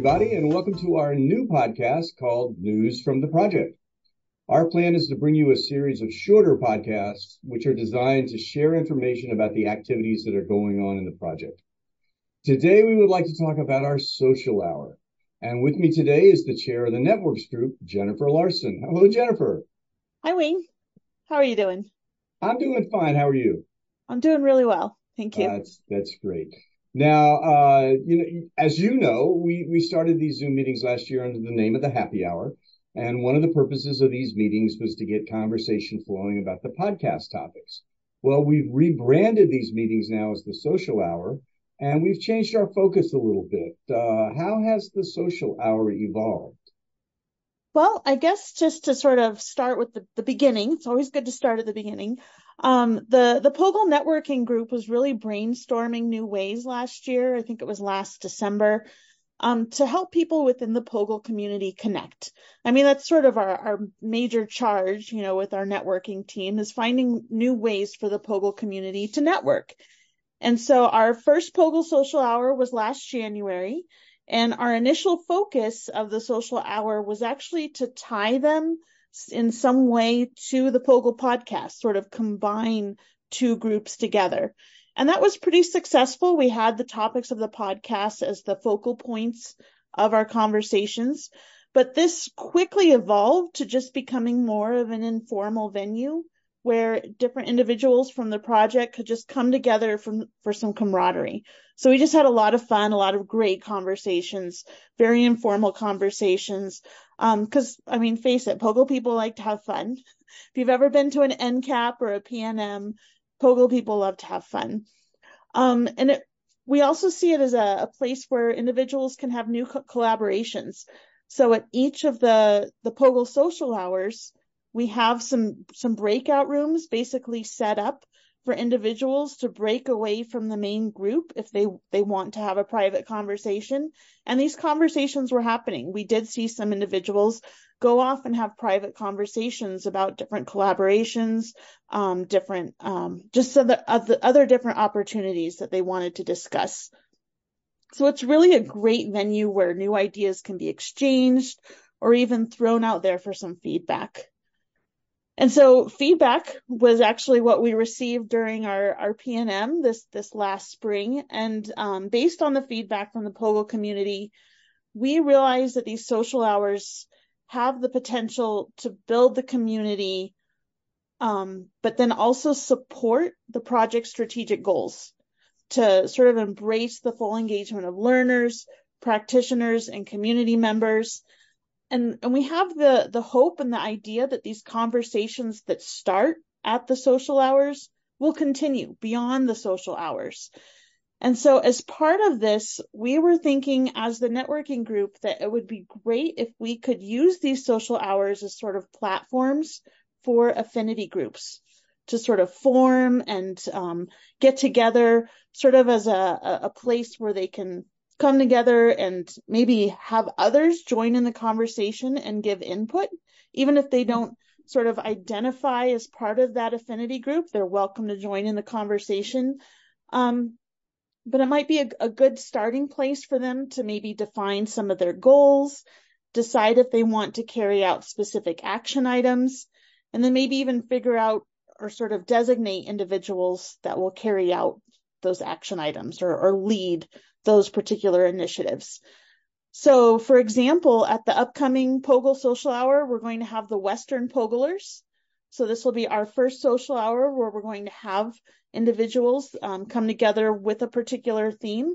Everybody, and welcome to our new podcast called News from the Project. Our plan is to bring you a series of shorter podcasts, which are designed to share information about the activities that are going on in the project. Today, we would like to talk about our social hour. And with me today is the chair of the networks group, Jennifer Larson. Hello, Jennifer. Hi, Wayne. How are you doing? I'm doing fine. How are you? I'm doing really well. Thank you. That's that's great. Now, uh, you know, as you know, we we started these Zoom meetings last year under the name of the Happy Hour, and one of the purposes of these meetings was to get conversation flowing about the podcast topics. Well, we've rebranded these meetings now as the Social Hour, and we've changed our focus a little bit. Uh, how has the Social Hour evolved? Well, I guess just to sort of start with the, the beginning, it's always good to start at the beginning. Um, the the POGIL networking group was really brainstorming new ways last year. I think it was last December. Um, to help people within the POGIL community connect. I mean, that's sort of our, our major charge, you know, with our networking team is finding new ways for the POGIL community to network. And so our first POGIL social hour was last January. And our initial focus of the social hour was actually to tie them in some way to the POGIL podcast, sort of combine two groups together. And that was pretty successful. We had the topics of the podcast as the focal points of our conversations, but this quickly evolved to just becoming more of an informal venue where different individuals from the project could just come together from, for some camaraderie. So we just had a lot of fun, a lot of great conversations, very informal conversations. Um, cause I mean, face it, POGIL people like to have fun. If you've ever been to an NCAP or a PNM, POGIL people love to have fun. Um, and it, we also see it as a, a place where individuals can have new co- collaborations. So at each of the, the POGIL social hours, we have some some breakout rooms basically set up for individuals to break away from the main group if they they want to have a private conversation. And these conversations were happening. We did see some individuals go off and have private conversations about different collaborations um, different um, just other, other other different opportunities that they wanted to discuss. So it's really a great venue where new ideas can be exchanged or even thrown out there for some feedback and so feedback was actually what we received during our, our PNM this, this last spring. And um, based on the feedback from the POGIL community, we realized that these social hours have the potential to build the community, um, but then also support the project's strategic goals to sort of embrace the full engagement of learners, practitioners, and community members and and we have the the hope and the idea that these conversations that start at the social hours will continue beyond the social hours. And so as part of this, we were thinking as the networking group that it would be great if we could use these social hours as sort of platforms for affinity groups to sort of form and um, get together sort of as a, a place where they can come together and maybe have others join in the conversation and give input, even if they don't sort of identify as part of that affinity group, they're welcome to join in the conversation. Um, but it might be a, a good starting place for them to maybe define some of their goals, decide if they want to carry out specific action items, and then maybe even figure out or sort of designate individuals that will carry out those action items or, or lead those particular initiatives. So, for example, at the upcoming POGIL Social Hour, we're going to have the Western POGILers. So, this will be our first social hour where we're going to have individuals um, come together with a particular theme.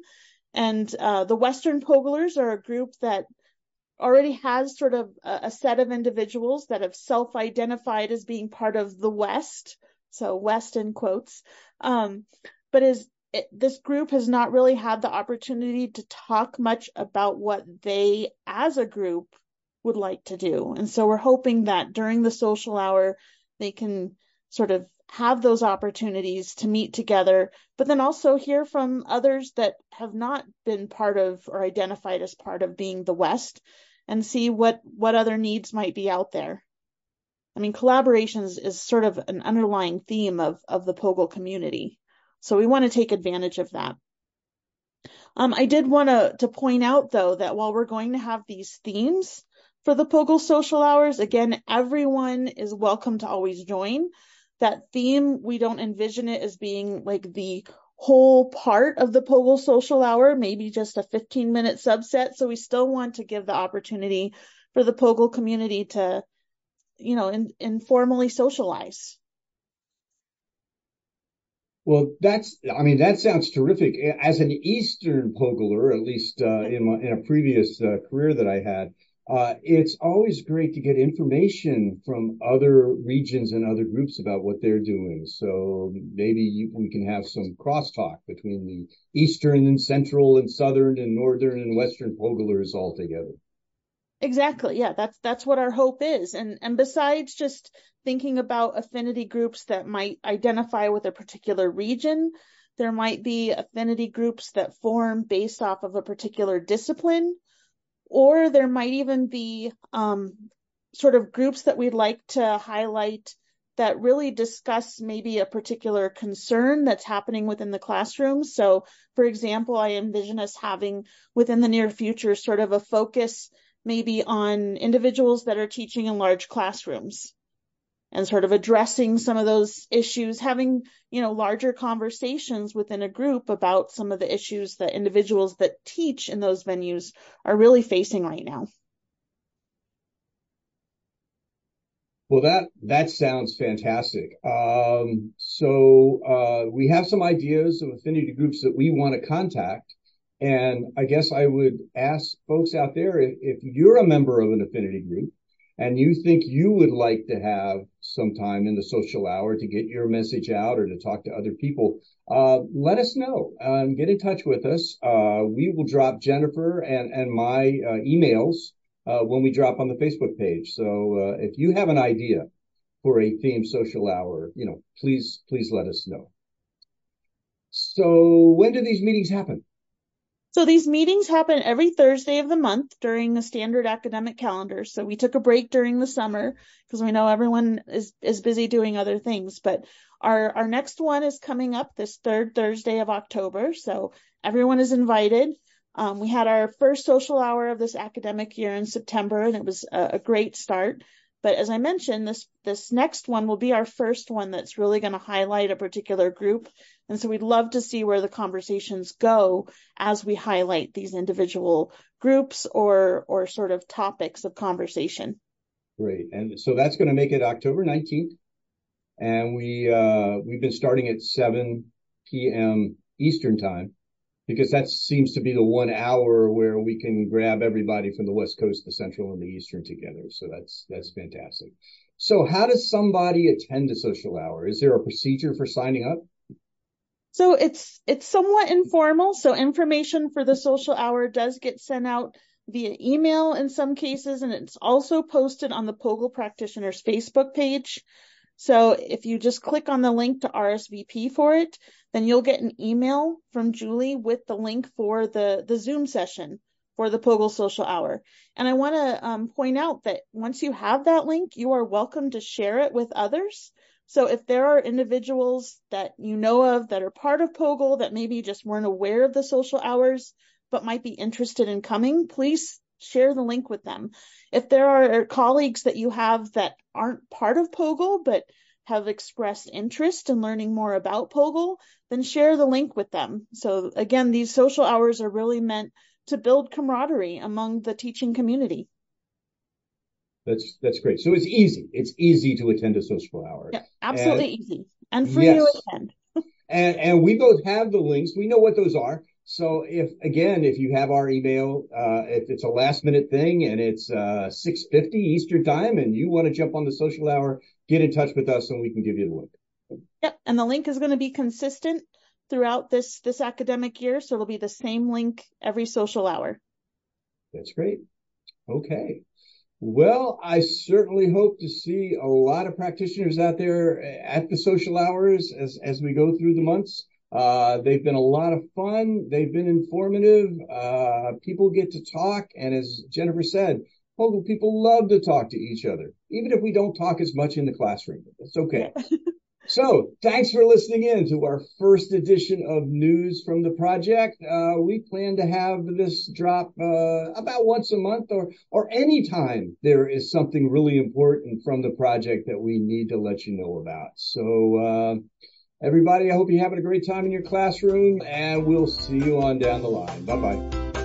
And uh, the Western POGILers are a group that already has sort of a, a set of individuals that have self identified as being part of the West. So, West in quotes. Um, but is it, this group has not really had the opportunity to talk much about what they as a group would like to do. And so we're hoping that during the social hour, they can sort of have those opportunities to meet together, but then also hear from others that have not been part of or identified as part of being the West and see what, what other needs might be out there. I mean, collaborations is sort of an underlying theme of, of the POGIL community. So we want to take advantage of that. Um, I did want to to point out though that while we're going to have these themes for the POGIL social hours, again, everyone is welcome to always join. That theme, we don't envision it as being like the whole part of the POGIL social hour, maybe just a 15 minute subset. So we still want to give the opportunity for the POGIL community to, you know, in, informally socialize. Well, that's, I mean, that sounds terrific. As an Eastern POGILer, at least uh, in, my, in a previous uh, career that I had, uh, it's always great to get information from other regions and other groups about what they're doing. So maybe you, we can have some crosstalk between the Eastern and Central and Southern and Northern and Western POGILers all together. Exactly. Yeah, that's that's what our hope is. And and besides just thinking about affinity groups that might identify with a particular region, there might be affinity groups that form based off of a particular discipline, or there might even be um, sort of groups that we'd like to highlight that really discuss maybe a particular concern that's happening within the classroom. So, for example, I envision us having within the near future sort of a focus maybe on individuals that are teaching in large classrooms and sort of addressing some of those issues, having, you know, larger conversations within a group about some of the issues that individuals that teach in those venues are really facing right now. Well, that that sounds fantastic. Um, so uh, we have some ideas of affinity groups that we want to contact, and I guess I would ask folks out there if, if you're a member of an affinity group and you think you would like to have some time in the social hour to get your message out or to talk to other people, uh, let us know. Get in touch with us. Uh, we will drop Jennifer and, and my uh, emails uh, when we drop on the Facebook page. So uh, if you have an idea for a theme social hour, you know, please, please let us know. So when do these meetings happen? So these meetings happen every Thursday of the month during the standard academic calendar. So we took a break during the summer because we know everyone is, is busy doing other things. But our, our next one is coming up this third Thursday of October. So everyone is invited. Um, we had our first social hour of this academic year in September, and it was a, a great start. But as I mentioned, this this next one will be our first one that's really going to highlight a particular group. And so we'd love to see where the conversations go as we highlight these individual groups or or sort of topics of conversation. Great. And so that's going to make it October 19th. And we uh, we've been starting at 7 p.m. Eastern time because that seems to be the one hour where we can grab everybody from the West Coast, the Central, and the Eastern together. So that's that's fantastic. So how does somebody attend a social hour? Is there a procedure for signing up? So it's it's somewhat informal. So information for the social hour does get sent out via email in some cases, and it's also posted on the POGIL Practitioners Facebook page. So if you just click on the link to RSVP for it, then you'll get an email from Julie with the link for the, the Zoom session for the POGIL social hour. And I want to um, point out that once you have that link, you are welcome to share it with others. So if there are individuals that you know of that are part of POGIL that maybe just weren't aware of the social hours, but might be interested in coming, please share the link with them. If there are colleagues that you have that aren't part of POGIL, but have expressed interest in learning more about POGIL, then share the link with them. So again, these social hours are really meant to build camaraderie among the teaching community. That's that's great. So it's easy. It's easy to attend a social hour. Yeah, absolutely and, easy. And free yes. to attend. and and we both have the links. We know what those are. So if again, if you have our email, uh, if it's a last minute thing and it's uh, 6:50 Eastern time, and you want to jump on the social hour, get in touch with us and we can give you the link. Yep, and the link is going to be consistent throughout this this academic year, so it'll be the same link every social hour. That's great. Okay. Well, I certainly hope to see a lot of practitioners out there at the social hours as as we go through the months. Uh, they've been a lot of fun. They've been informative. Uh, people get to talk. And as Jennifer said, people love to talk to each other, even if we don't talk as much in the classroom. It's okay. So thanks for listening in to our first edition of news from the project. Uh, we plan to have this drop uh, about once a month or or anytime there is something really important from the project that we need to let you know about. So uh, everybody, I hope you're having a great time in your classroom, and we'll see you on down the line. Bye bye.